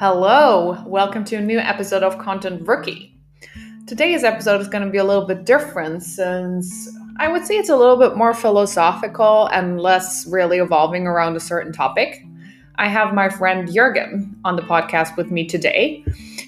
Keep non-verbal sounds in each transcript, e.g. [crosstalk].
Hello, welcome to a new episode of Content Rookie. Today's episode is going to be a little bit different since I would say it's a little bit more philosophical and less really evolving around a certain topic. I have my friend Jurgen on the podcast with me today.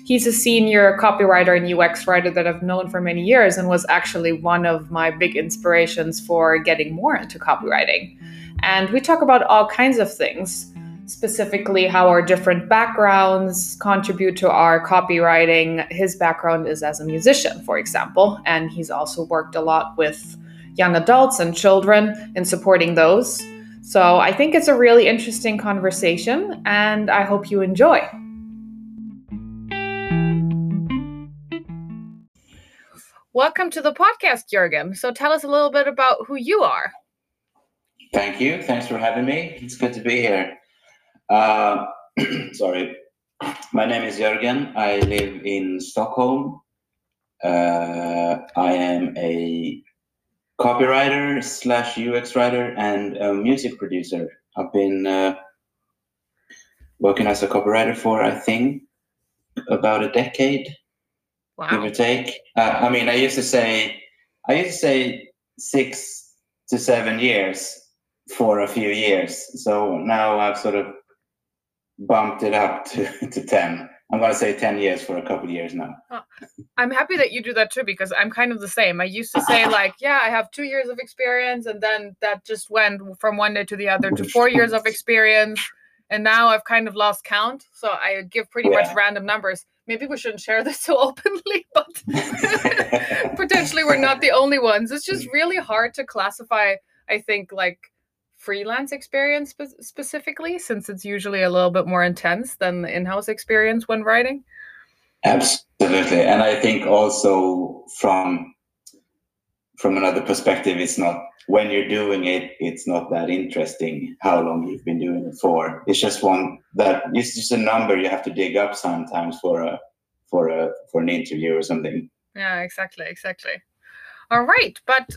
He's a senior copywriter and UX writer that I've known for many years and was actually one of my big inspirations for getting more into copywriting. And we talk about all kinds of things, specifically how our different backgrounds contribute to our copywriting. His background is as a musician, for example, and he's also worked a lot with young adults and children in supporting those. So I think it's a really interesting conversation, and I hope you enjoy. Welcome to the podcast, Jurgen. So tell us a little bit about who you are. Thank you. Thanks for having me. It's good to be here. Uh, [clears throat] sorry. My name is Jörgen. I live in Stockholm. Uh, I am a copywriter slash UX writer and a music producer. I've been uh, working as a copywriter for, I think, about a decade, wow. give or take. Uh, I mean, I used to say, I used to say six to seven years for a few years. So now I've sort of bumped it up to, [laughs] to 10. I'm going to say 10 years for a couple years now. Uh, I'm happy that you do that too because I'm kind of the same. I used to say, [laughs] like, yeah, I have two years of experience. And then that just went from one day to the other to four years of experience. And now I've kind of lost count. So I give pretty yeah. much random numbers. Maybe we shouldn't share this [laughs] so openly, but potentially we're not the only ones. It's just really hard to classify, I think, like freelance experience spe- specifically since it's usually a little bit more intense than the in-house experience when writing? Absolutely. And i think also from from another perspective it's not when you're doing it it's not that interesting how long you've been doing it for. It's just one that it's just a number you have to dig up sometimes for a for a for an interview or something. Yeah exactly exactly. All right but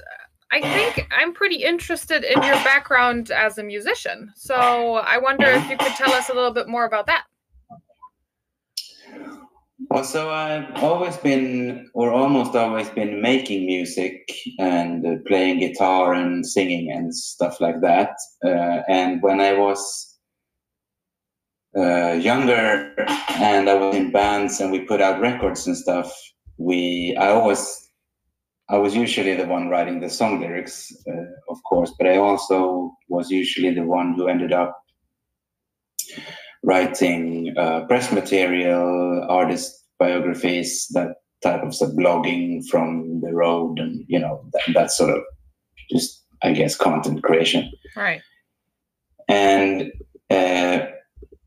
I think I'm pretty interested in your background as a musician. So I wonder if you could tell us a little bit more about that. Well, so I've always been, or almost always been, making music and uh, playing guitar and singing and stuff like that. Uh, and when I was uh, younger and I was in bands and we put out records and stuff, we I always I was usually the one writing the song lyrics, uh, of course, but I also was usually the one who ended up writing uh, press material, artist biographies, that type of stuff, blogging from the road, and you know that, that sort of just, I guess, content creation. Right. And uh,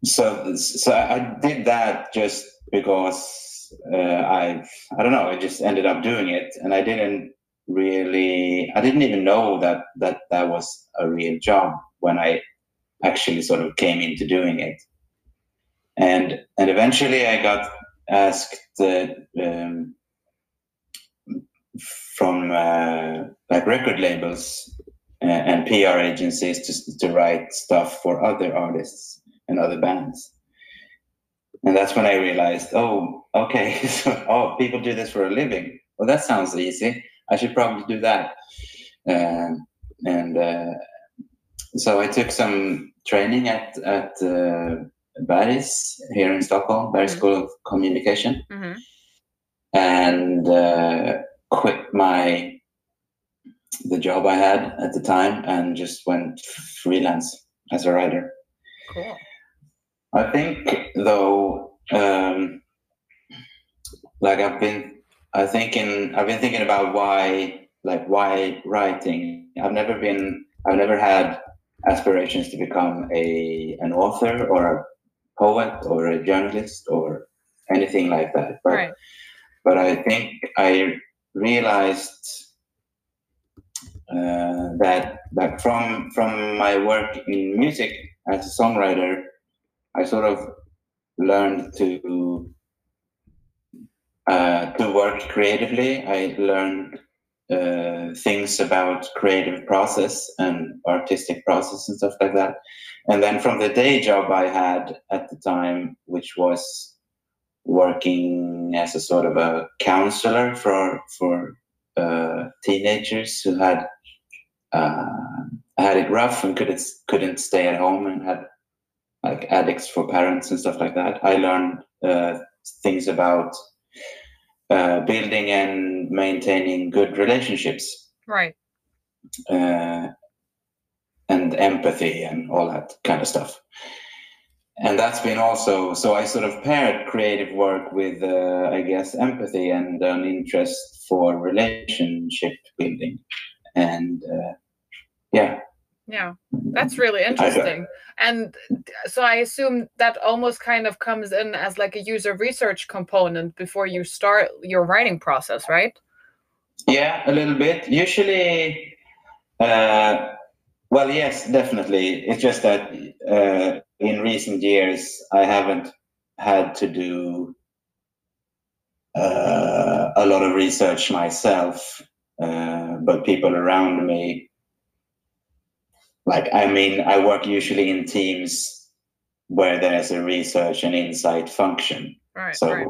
so, so I did that just because uh, I I don't know. I just ended up doing it, and I didn't really. I didn't even know that that that was a real job when I actually sort of came into doing it. And and eventually, I got asked uh, um, from uh, like record labels and PR agencies to to write stuff for other artists and other bands and that's when I realized, oh, okay, [laughs] so oh, people do this for a living. Well, that sounds easy. I should probably do that. Uh, and uh, so I took some training at at uh, Berghs here in Stockholm, Berghs mm-hmm. School of Communication, mm-hmm. and uh, quit my the job I had at the time and just went freelance as a writer. Cool. I think though, um, like I've been, I thinking, I've been thinking about why, like why writing. I've never been, I've never had aspirations to become a an author or a poet or a journalist or anything like that. But right. but I think I realized uh, that that from from my work in music as a songwriter I sort of learned to uh, to work creatively. I learned uh, things about creative process and artistic process and stuff like that. And then from the day job I had at the time, which was working as a sort of a counselor for for uh, teenagers who had uh, had it rough and couldn't couldn't stay at home and had like addicts for parents and stuff like that. I learned uh, things about uh, building and maintaining good relationships. Right. Uh, and empathy and all that kind of stuff. And that's been also so I sort of paired creative work with, uh, I guess, empathy and an interest for relationship building. And uh, yeah. Yeah, that's really interesting. And so I assume that almost kind of comes in as like a user research component before you start your writing process, right? Yeah, a little bit. Usually, uh, well, yes, definitely. It's just that uh, in recent years, I haven't had to do uh, a lot of research myself, uh, but people around me like i mean i work usually in teams where there's a research and insight function. Right, so right.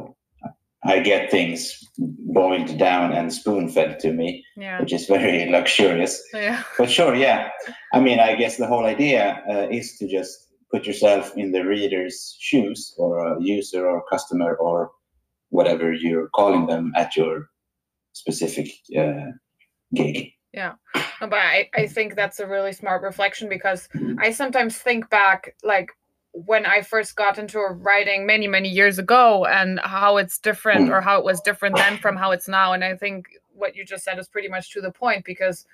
i get things boiled down and spoon fed to me yeah. which is very [laughs] luxurious. Yeah. But sure yeah. I mean i guess the whole idea uh, is to just put yourself in the reader's shoes or a user or customer or whatever you're calling them at your specific uh, gig yeah. But I, I think that's a really smart reflection because i sometimes think back like when i first got into writing many many years ago and how it's different hmm. or how it was different then from how it's now. And i think what you just said is pretty much to the point because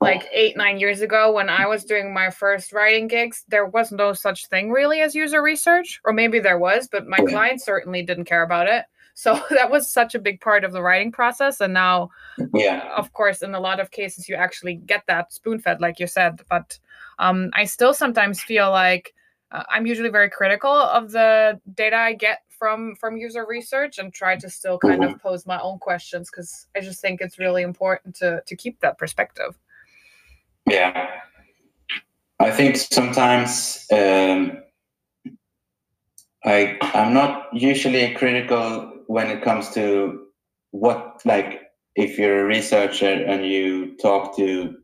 like eight nine years ago when i was doing my first writing gigs there was no such thing really as user research or maybe there was but my clients certainly didn't care about it. So [laughs] that was such a big part of the writing process and now yeah. of course in a lot of cases you actually get that spoon fed like you said but um, i still sometimes feel like uh, i'm usually very critical of the data i get from from user research and try to still kind Mhm. of pose my own questions because i just think it's really important to to keep that perspective Yeah, I think sometimes um, I I'm not usually critical when it comes to what like if you're a researcher and you talk to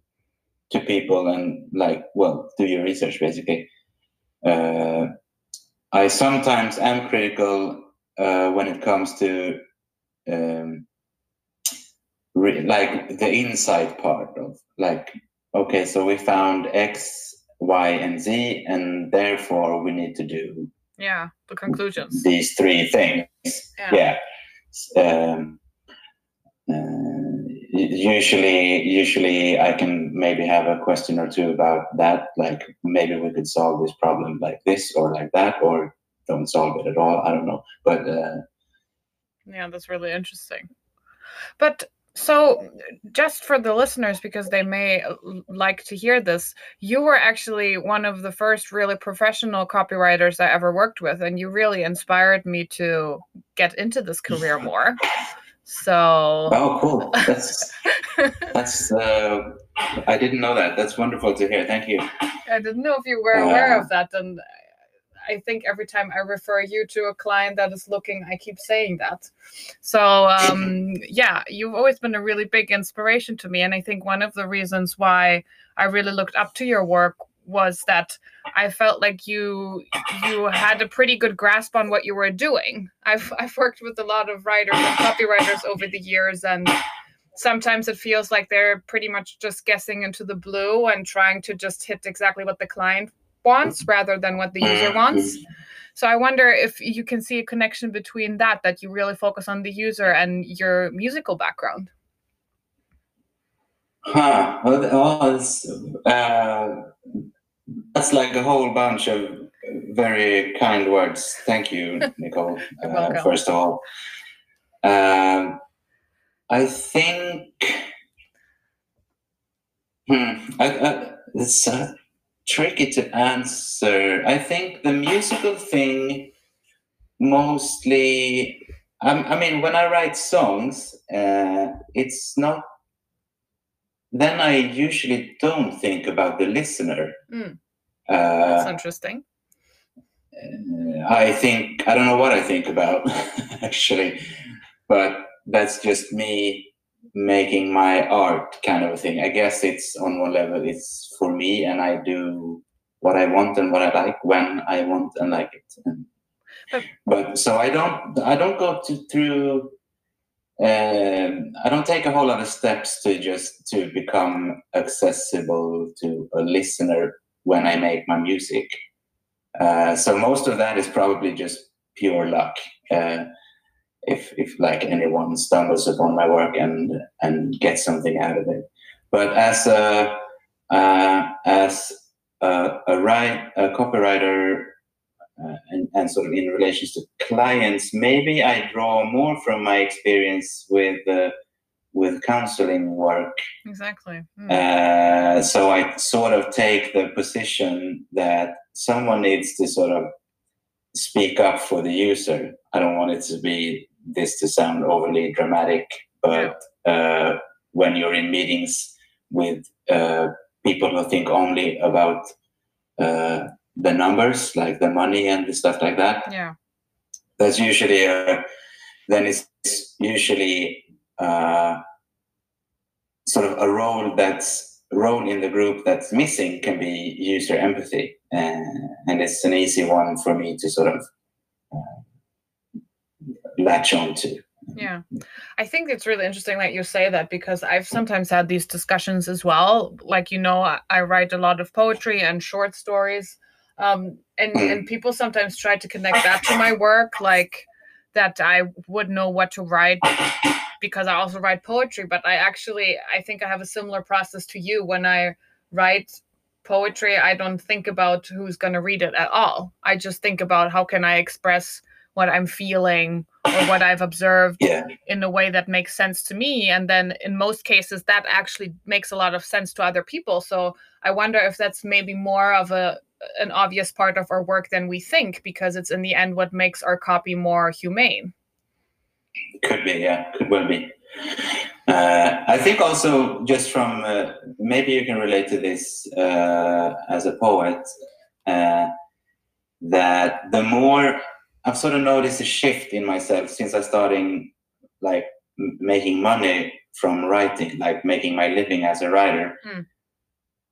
to people and like well do your research basically. Uh, I sometimes am critical uh, when it comes to um, like the inside part of like okay, so we found X, Y, and Z, and therefore we need to do yeah the conclusions these three things. Yeah. Yeah. Um, uh, usually, usually I can maybe have a question or two about that, like maybe we could solve this problem like this or like that, or don't solve it at all. I don't know, but uh, Yeah, that's really interesting. But so, just for the listeners, because they may uh, like to hear this, you were actually one of the first really professional copywriters I ever worked with, and you really inspired me to get into this career more. So, oh, cool. [laughs] That's that's. Uh, I didn't know that. That's wonderful to hear. Thank you. I didn't know if you were aware of that, and I think every time I refer you to a client that is looking, I keep saying that. So um, [laughs] yeah, you've always been a really big inspiration to me, and I think one of the reasons why I really looked up to your work was that I felt like you you had a pretty good grasp on what you were doing. I've I've worked with a lot of writers and copywriters over the years, and sometimes it feels like they're pretty much just guessing into the blue and trying to just hit exactly what the client wants rather than what the user wants. So I wonder if you can see a connection between that that you really focus on the user and your musical background. Huh. Well, th- oh, uh, that's like a whole bunch of very kind words. Thank you, [laughs] Nicole. Uh, first of all, um, I think hmm, I, I, it's uh, tricky to answer. I think the musical thing mostly. Um, I mean, when I write songs, uh, it's not then I usually don't think about the listener. Mm. Uh, That's interesting. I think I don't know what I think about [laughs] actually, but that's just me making my art kind of a thing. I guess it's on one level it's for me and I do what I want and what I like when I want and like it. And, But- but so I don't I don't go to, through um, I don't take a whole lot of steps to just to become accessible to a listener when I make my music. Uh, so most of that is probably just pure luck. Uh, if if like anyone stumbles upon my work and and gets something out of it, but as a uh, as a, a write a copywriter uh, and, and sort of in relations to clients, maybe I draw more from my experience with uh, with counseling work. Exactly. Mm. Uh, so I sort of take the position that someone needs to sort of speak up for the user. I don't want it to be this to sound overly dramatic, but uh, when you're in meetings with uh, people who think only about uh, the numbers, like the money and the stuff like that, yeah. that's usually a, then it's usually uh, sort of a role that's role in the group that's missing can be user empathy uh, and it's an easy one for me to sort of uh, latch on to Yeah. I think it's really interesting that you say that because I've sometimes had these discussions as well. Like, you know, I, I write a lot of poetry and short stories. Um, and, and people sometimes try to connect that to my work, like that I would know what to write because I also write poetry. But I actually, I think I have a similar process to you. When I write poetry, I don't think about who's going to read it at all. I just think about how can I express what I'm feeling or what I've observed yeah. in a way that makes sense to me and then in most cases that actually makes a lot of sense to other people. So i wonder if that's maybe more of a an obvious part of our work than we think because it's in the end what makes our copy more humane. Could be yeah could well be. Uh, i think also just from uh, maybe you can relate to this uh, as a poet uh, that the more i've sort of noticed a shift in myself since i starting like m- making money from writing like making my living as a writer. Hmm.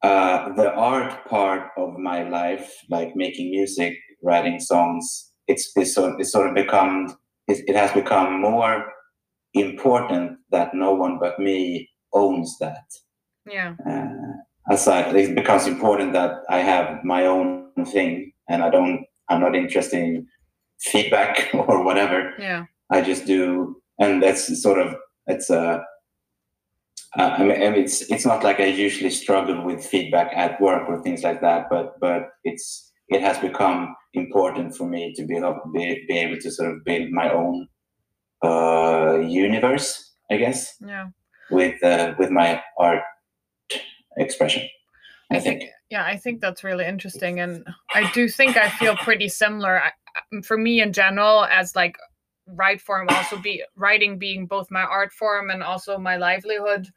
uh, the art part of my life like making music writing songs it's, it's, sort, it's sort of become it, it has become more important that no one but me owns that. Yeah. Uh, aside it becomes important that i have my own thing and i don't i'm not interested in feedback [laughs] or whatever yeah i just do and that's sort of it's a uh, I mean, I mean, it's it's not like I usually struggle with feedback at work or things like that, but but it's it has become important for me to be able be, be able to sort of build my own uh, universe, I guess, yeah with uh, with my art expression. I, I think. think yeah i think that's really interesting and i do think i feel pretty similar I, I- for me in general as like write form also be writing being both my art form and also my livelihood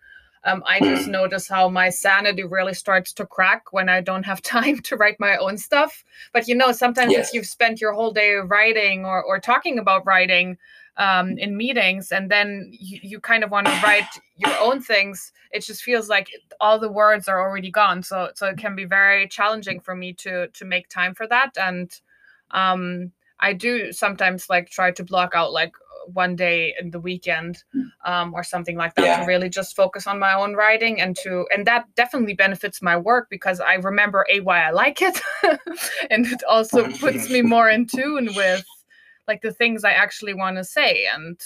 um, i just [clears throat] notice how my sanity really starts to crack when i don't have [laughs] time to write my own stuff but you know sometimes Yes. if you've spent your whole day writing or, or talking about writing um, in meetings and then you, you kind of want to write your own things it just feels like all the words are already gone so so it can be very challenging for me to to make time for that and um i do sometimes like try to block out like one day in the weekend um, or something like that Yeah. to really just focus on my own writing and to and that definitely benefits my work because i remember a why i like it [laughs] and it also [laughs] puts me more in tune with like the things i actually want to say and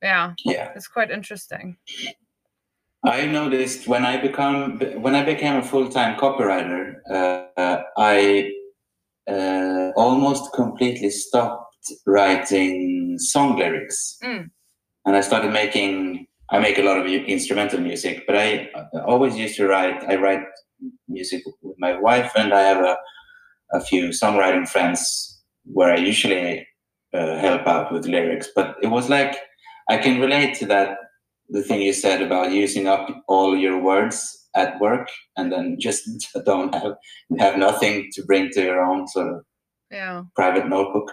yeah Yeah. it's quite interesting I noticed when I become when I became a full time copywriter, uh, I uh, almost completely stopped writing song lyrics, Mm. and I started making. I make a lot of instrumental music, but I uh, always used to write. I write music with my wife, and I have a, a few songwriting friends where I usually uh, help out with lyrics. But it was like I can relate to that the thing you said about using up all your words at work and then just [laughs] don't have have nothing to bring to your own sort of yeah private notebook.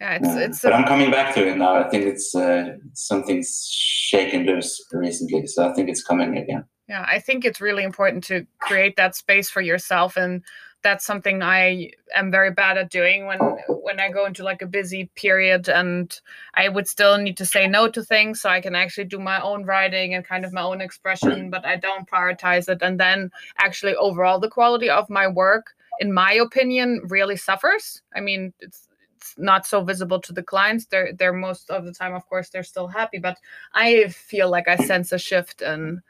yeah it's Uh, it's but a, I'm coming back to it now. I think it's uh, something's shaken loose recently, so I think it's coming again. yeah i think it's really important to create that space for yourself and that's something i am very bad at doing when when i go into like a busy period and i would still need to say no to things so i can actually do my own writing and kind of my own expression but i don't prioritize it. And then actually overall the quality of my work in my opinion really suffers. I mean it's it's not so visible to the clients. They're they're most of the time of course they're still happy but i feel like i sense a shift in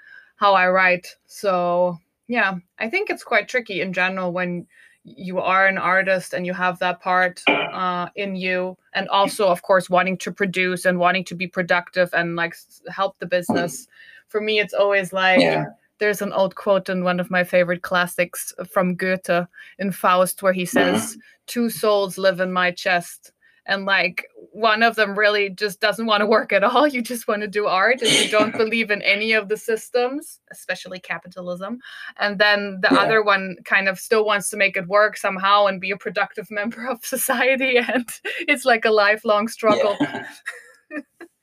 how I write. So yeah, I think it's quite tricky in general when you are an artist and you have that part uh, in you, and also of course wanting to produce and wanting to be productive and like help the business. For me, it's always like Yeah. there's an old quote in one of my favorite classics from Goethe in Faust where he says, Two souls live in my chest. And like one of them really just doesn't want to work at all. [laughs] You just want to do art and you don't [laughs] believe in any of the systems, especially capitalism. And then the Yeah. other one kind of still wants to make it work somehow and be a productive [laughs] member of society. And it's like a lifelong struggle. Yeah.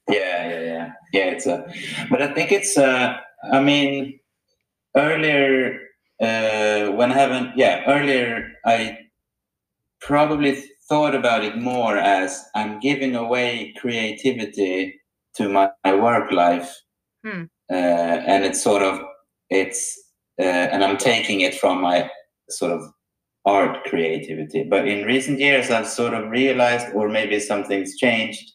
yeah, yeah, yeah, yeah. It's a, but I think it's. Uh, I mean, earlier uh, when I haven't, yeah, earlier I probably thought about it more as I'm giving away creativity to my, my work life, Hmm. uh, and it's sort of it's, uh, and I'm taking it from my sort of art creativity. But in recent years, I've sort of realized, or maybe something's changed,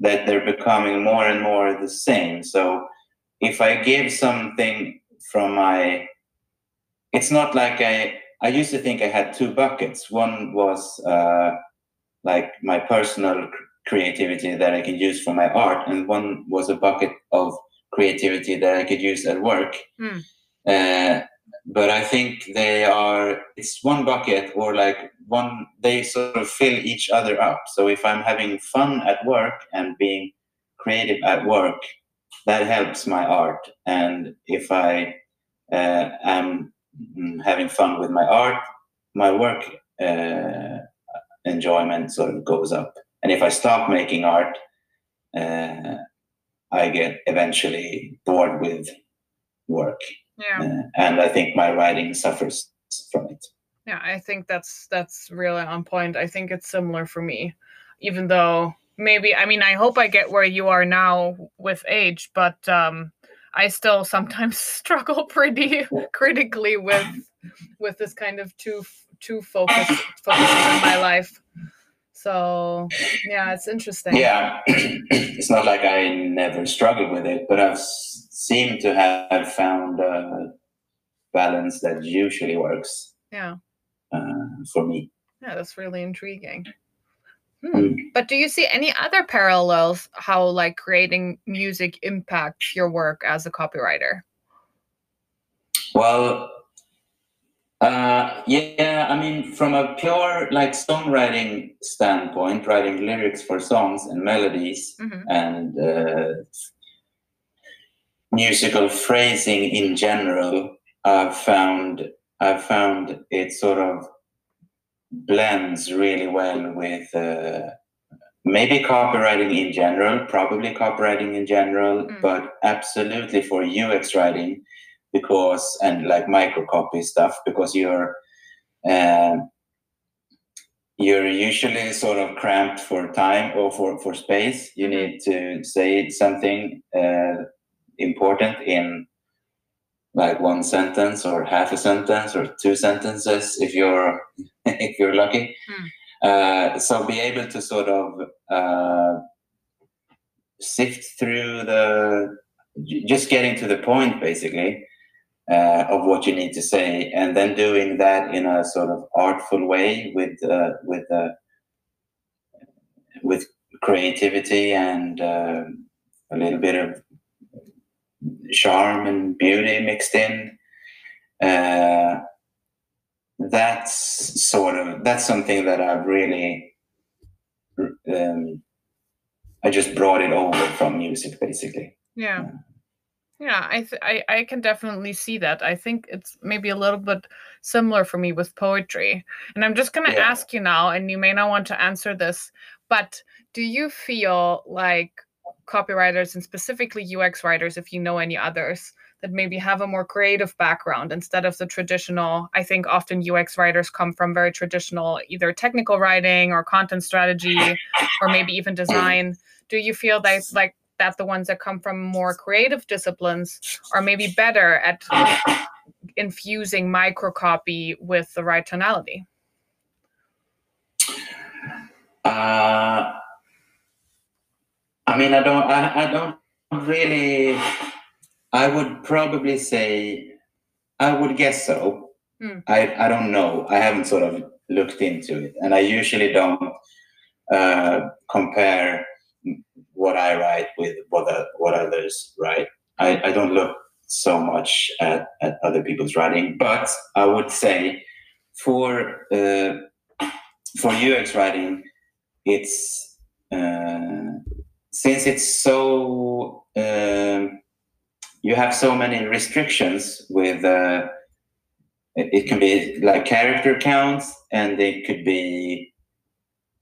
that they're becoming more and more the same. So if I give something from my, it's not like I, I used to think I had two buckets. One was uh, like my personal creativity that I could use for my art, and one was a bucket of creativity that I could use at work. Hmm. Uh, but I think they are, it's one bucket or like one, they sort of fill each other up. So if I'm having fun at work and being creative at work, that helps my art. And if I uh, am mm, having fun with my art, my work uh, enjoyment sort of goes up. And if I stop making art, uh, I get eventually bored with work. Yeah. Uh, and I think my writing suffers from it. Yeah, I think that's that's really on point. I think it's similar for me, even though maybe I mean I hope I get where you are now with age, but um, I still sometimes [laughs] struggle pretty critically with with this kind of too too focus focuses in my life. So yeah, it's interesting. Yeah, [clears throat] it's not like I never struggled with it, but I've seemed to have found a balance that usually works Yeah. uh, for me. Yeah, that's really intriguing. Mm. Hmm. But do you see any other parallels how like creating music impacts your work as a copywriter? Well, uh, yeah, I mean, from a pure like songwriting standpoint, writing lyrics for songs and melodies Mhm. and uh, musical phrasing in general, I've found I've found it sort of blends really well with uh, maybe copywriting in general, probably copywriting in general, Mm. but absolutely for UX writing because and like microcopy stuff because you're um, you're usually sort of cramped for time or for, for space. You Mhm. need to say something uh, important in like one sentence or half a sentence or two sentences if you're [laughs] if you're lucky. Uh, so be able to sort of uh, sift through the just getting to the point basically uh, of what you need to say and then doing that in a sort of artful way with uh, with uh, with creativity and uh, a little bit of charm and beauty mixed in uh, that's sort of that's something that I've really um, I just brought it over from music basically Yeah. Yeah, I, th- I I can definitely see that. I think it's maybe a little bit similar for me with poetry. And I'm just going to Yeah. ask you now and you may not want to answer this, but do you feel like copywriters and specifically UX writers if you know any others that maybe have a more creative background instead of the traditional I think often UX writers come from very traditional either technical writing or content strategy or maybe even design. Do you feel that like that the ones that come from more creative disciplines are maybe better at infusing microcopy with the right tonality. Uh, I mean, I don't, I, I don't really. I would probably say, I would guess so. Hmm. I, I don't know. I haven't sort of looked into it, and I usually don't uh, compare what I write with what uh, what others write. I, I don't look so much at, at other people's writing, but I would say for uh, for UX writing, it's uh, since it's so um, you have so many restrictions with uh, it, can be like character counts and it could be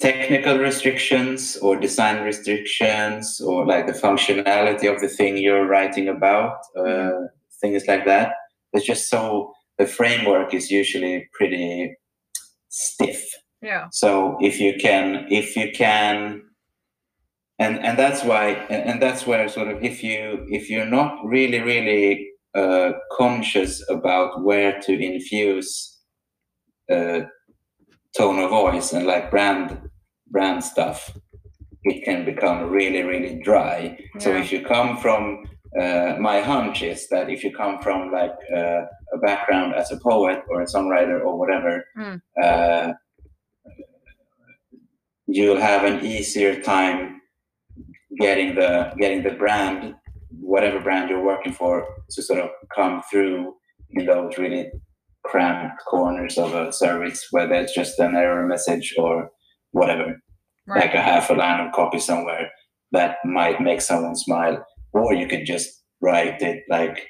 technical restrictions or design restrictions or like the functionality of the thing you're writing about uh, things like that it's just so the framework is usually pretty stiff Yeah. so if you can if you can and and that's why and and that's where sort of if you if you're not really really uh, conscious about where to infuse uh, tone of voice and like brand brand stuff it can become really really dry so if you come from uh, my hunch is that if you come from like uh, a background as a poet or a songwriter or whatever Mm. uh, you'll have an easier time getting the getting the brand whatever brand you're working for to sort of come through in those really cramped corners of a service where there's just an error message or whatever Right. like a half a line of copy somewhere that might make someone smile or you could just write it like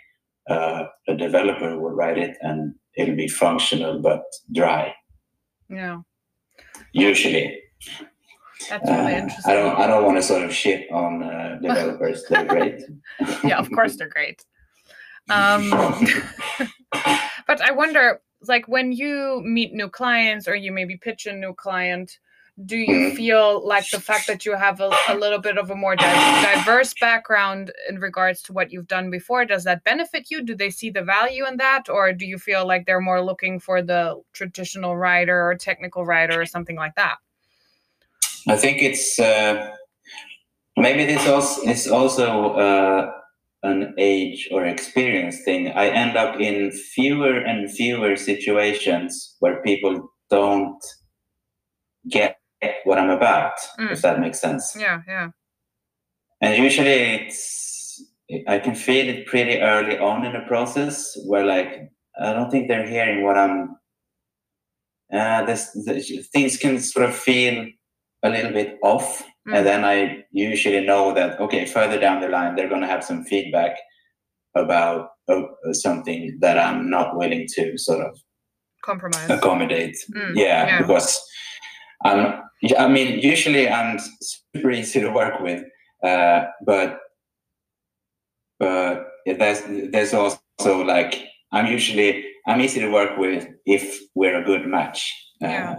uh, a developer would write it and it'll be functional but dry yeah. usually That's really Uh, interesting. I don't. I don't want to sort of shit on uh, developers. They're great. [laughs] yeah, of course they're great. Um, [laughs] but I wonder, like, when you meet new clients or you maybe pitch a new client, do you Mhm. feel like the fact that you have a, a little bit of a more di- diverse background in regards to what you've done before, does that benefit you? Do they see the value in that? Or do you feel like they're more looking for the traditional writer or technical writer or something like that? I think it's uh, maybe this also is also uh, an age or experience thing. I end up in fewer and fewer situations where people don't get what I'm about. Mm. If that makes sense. Yeah, yeah. And usually it's I can feel it pretty early on in the process where like I don't think they're hearing what I'm uh this, this things can sort of feel a little bit off Mm. and then I usually know that okay further down the line they're going to have some feedback about uh, something that I'm not willing to sort of Compromise. accommodate Mm, yeah, yeah. because yeah, i mean usually i'm super easy to work with uh but but there's there's also like i'm usually i'm easy to work with if we're a good match uh, Yeah.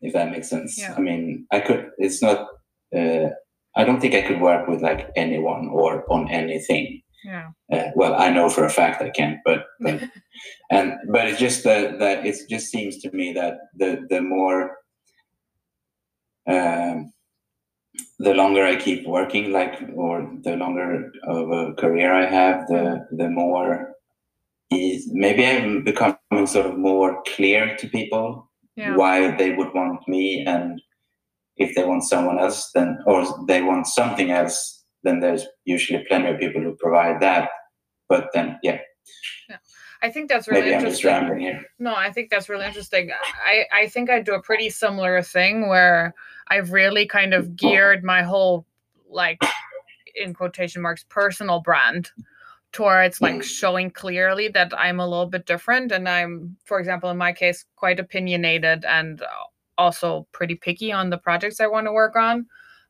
If that makes sense Yeah. i mean i could it's not uh i don't think i could work with like anyone or on anything Yeah. uh, well, I know for a fact I can't, but [laughs] but and but it's just that that it just seems to me that the the more um, the longer I keep working, like or the longer of a career I have, the the more is maybe I'm becoming sort of more clear to people Yeah. why they would want me and if they want someone else then or they want something else then there's usually plenty of people who provide that but then yeah yeah. I think that's really maybe i'm just interesting. No, I think that's really interesting. I, I think I do a pretty similar thing where I've really kind of geared my whole like in quotation marks personal brand towards like Mm. showing clearly that I'm a little bit different and I'm for example in my case quite opinionated and also pretty picky on the projects I want to work on.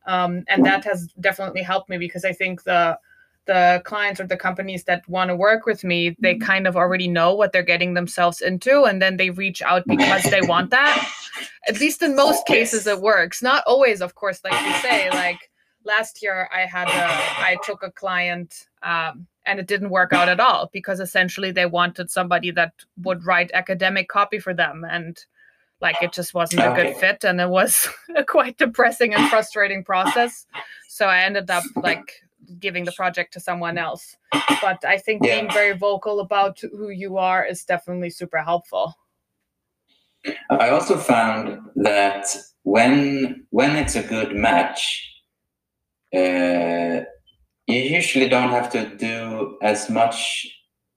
Um, and that has definitely helped me because I think the the clients or the companies that want to work with me they kind of already know what they're getting themselves into and then they reach out [laughs] because they want that. At least in most cases it works. Not always of course like you say like last year i had a i took a client um, and it didn't work out at all because essentially they wanted somebody that would write academic copy for them and like it just wasn't a good fit and it was a [laughs] quite depressing and frustrating process. So i ended up like giving the project to someone else. But i think Yeah. being very vocal about who you are is definitely super helpful. I also found that when when it's a good match, uh, you usually don't have to do as much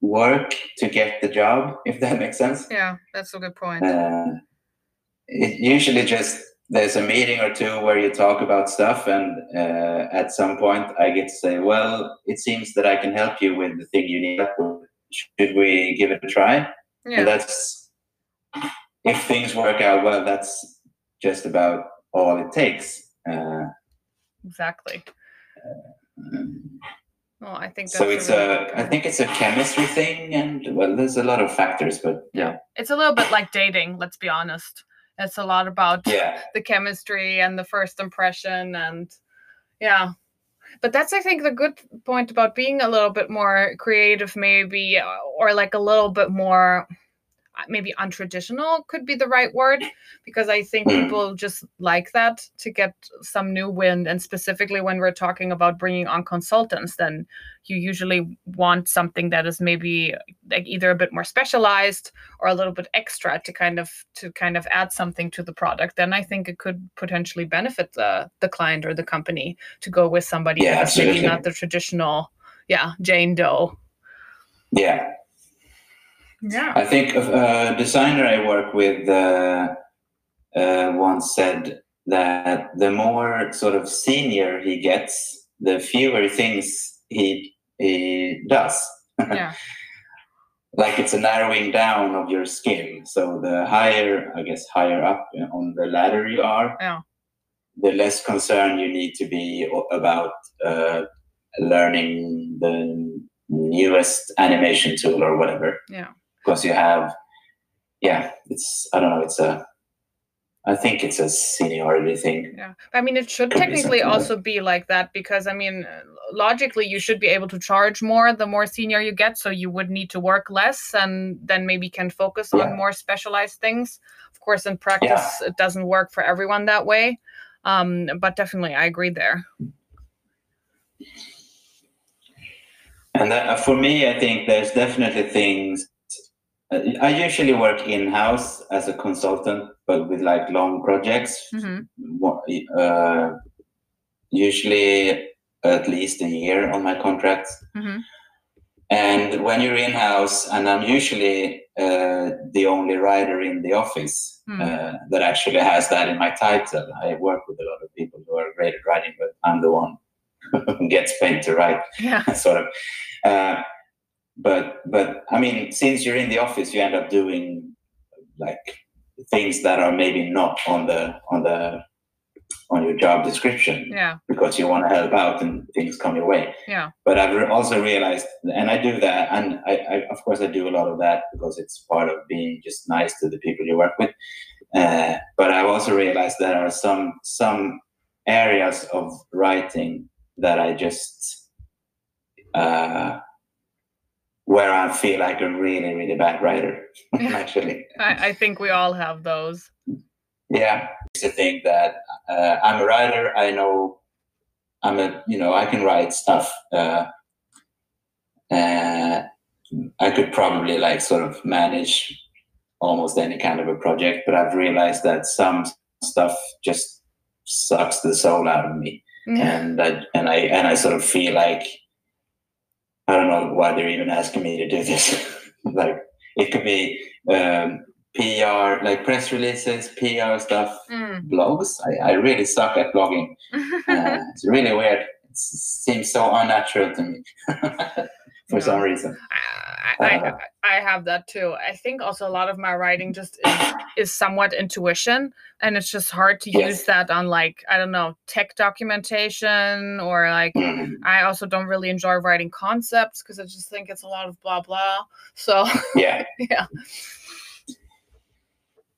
work to get the job, [laughs] if that makes sense. yeah that's a good point Uh, it usually just there's a meeting or two where you talk about stuff, and uh, at some point I get to say, "Well, it seems that I can help you with the thing you need. Should we give it a try?" yeah And that's if things work out well, that's just about all it takes. Uh, exactly well i think that's so it's really a, think it's a chemistry thing, and well, there's a lot of factors, but yeah, it's a little bit like dating let's be honest. It's a lot about yeah, [laughs] the chemistry and the first impression and yeah. But that's i think the good point about being a little bit more creative maybe or like a little bit more Uh, maybe untraditional could be the right word because i think [clears throat] people just like that to get some new wind and specifically when we're talking about bringing on consultants then you usually want something that is maybe like either a bit more specialized or a little bit extra to kind of to kind of add something to the product. Then i think it could potentially benefit the the client or the company to go with somebody Yeah, that's maybe not the traditional yeah jane doe. Yeah. Yeah I think a designer I work with uh, uh, once said that the more sort of senior he gets, the fewer things he he does. yeah [laughs] like it's a narrowing down of your skill. So the higher, I guess, higher up on the ladder you are, Yeah. the less concerned you need to be about uh, learning the newest animation tool or whatever. Yeah. Because you have, yeah, it's I don't know, it's a, I think it's a seniority thing. Yeah. I mean, it should Could be technically like- also be like that because, I mean, logically, you should be able to charge more the more senior you get. So you would need to work less and then maybe can focus Yeah. on more specialized things. Of course, in practice, it doesn't work for everyone that way. Um, but definitely, I agree there. And that, for me, I think there's definitely things. Uh, I usually work in house as a consultant, but with like long projects. hmm Uh, usually at least a year on my contracts. hmm And when you're in house, and I'm usually uh, the only writer in the office Hmm. uh, that actually has that in my title. I work with a lot of people who are great at writing, but I'm the one [laughs] who gets paid to write. Yeah. [laughs] sort of. But but I mean, since you're in the office, you end up doing like things that are maybe not on the on the on your job description Yeah. because you want to help out and things come your way. Yeah. But I've re- also realized, and I do that, and I, I of course I do a lot of that because it's part of being just nice to the people you work with. Uh, but I've also realized there are some some areas of writing that I just uh, where I feel like a really really bad writer. [laughs] Actually, I, I think we all have those. yeah, it's the thing that uh, I'm a writer. I know I'm a you know I can write stuff. Uh, uh, I could probably like sort of manage almost any kind of a project, but I've realized that some stuff just sucks the soul out of me, Yeah. and I and I and I sort of feel like I don't know why they're even asking me to do this. [laughs] like it could be um, PR, like press releases, PR stuff, Mm. blogs. I, I really suck at blogging. [laughs] Uh, it's really weird. It seems so unnatural to me [laughs] for Yeah. some reason. I, I, I have that too. I think also a lot of my writing just is, is somewhat intuition, and it's just hard to Yes. use that on like I don't know tech documentation or like Mhm. I also don't really enjoy writing concepts because I just think it's a lot of blah blah. So [laughs] Yeah, yeah,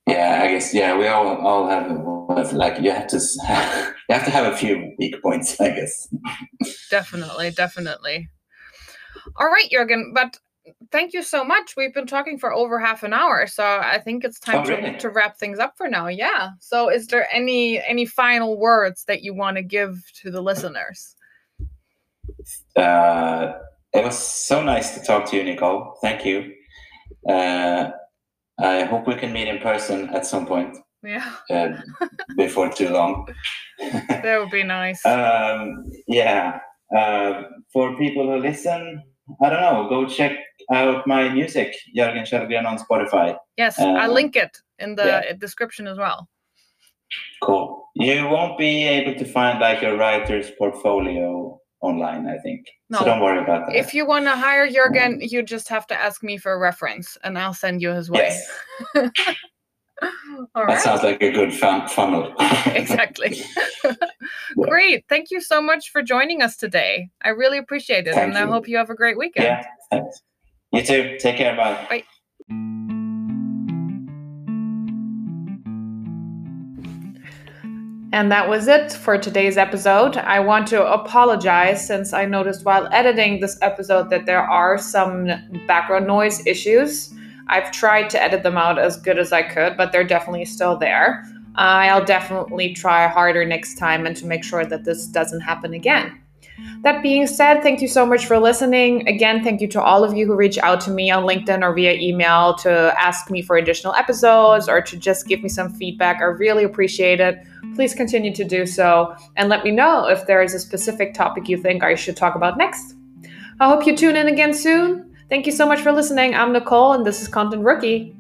yeah. I guess yeah. We all all have like you have to [laughs] you have to have a few weak points. I guess. definitely, definitely. All right, Jurgen, but thank you so much. We've been talking for over half an hour, so I think it's time Oh, to, really? to wrap things up for now. Yeah. So, is there any any final words that you want to give to the listeners? Uh, it was so nice to talk to you, Nicole. Thank you. Uh, I hope we can meet in person at some point Yeah, uh, before too long. [laughs] that would be nice. um, yeah. Uh, for people who listen, I don't know, go check out my music, Jörgen Kjellgren on Spotify. yes, I'll uh, link it in the yeah. description as well. Cool. You won't be able to find like a writer's portfolio online, I think. No. So don't worry about that. If you want to hire Jörgen, you just have to ask me for a reference, and I'll send you his way. yes, [laughs] All that right. sounds like a good fun funnel. [laughs] [laughs] exactly. [laughs] Great. Thank you so much for joining us today. I really appreciate it. Thank and I hope you have a great weekend. yeah. Thanks. You too. Take care. Bye. Bye. And that was it for today's episode. I want to apologize since I noticed while editing this episode that there are some background noise issues. I've tried to edit them out as good as I could, but they're definitely still there. Uh, I'll definitely try harder next time and to make sure that this doesn't happen again. That being said, thank you so much for listening. Again, thank you to all of you who reach out to me on LinkedIn or via email to ask me for additional episodes or to just give me some feedback. I really appreciate it. Please continue to do so and let me know if there is a specific topic you think I should talk about next. I hope you tune in again soon. Thank you so much for listening. I'm Nicole, and this is Content Rookie.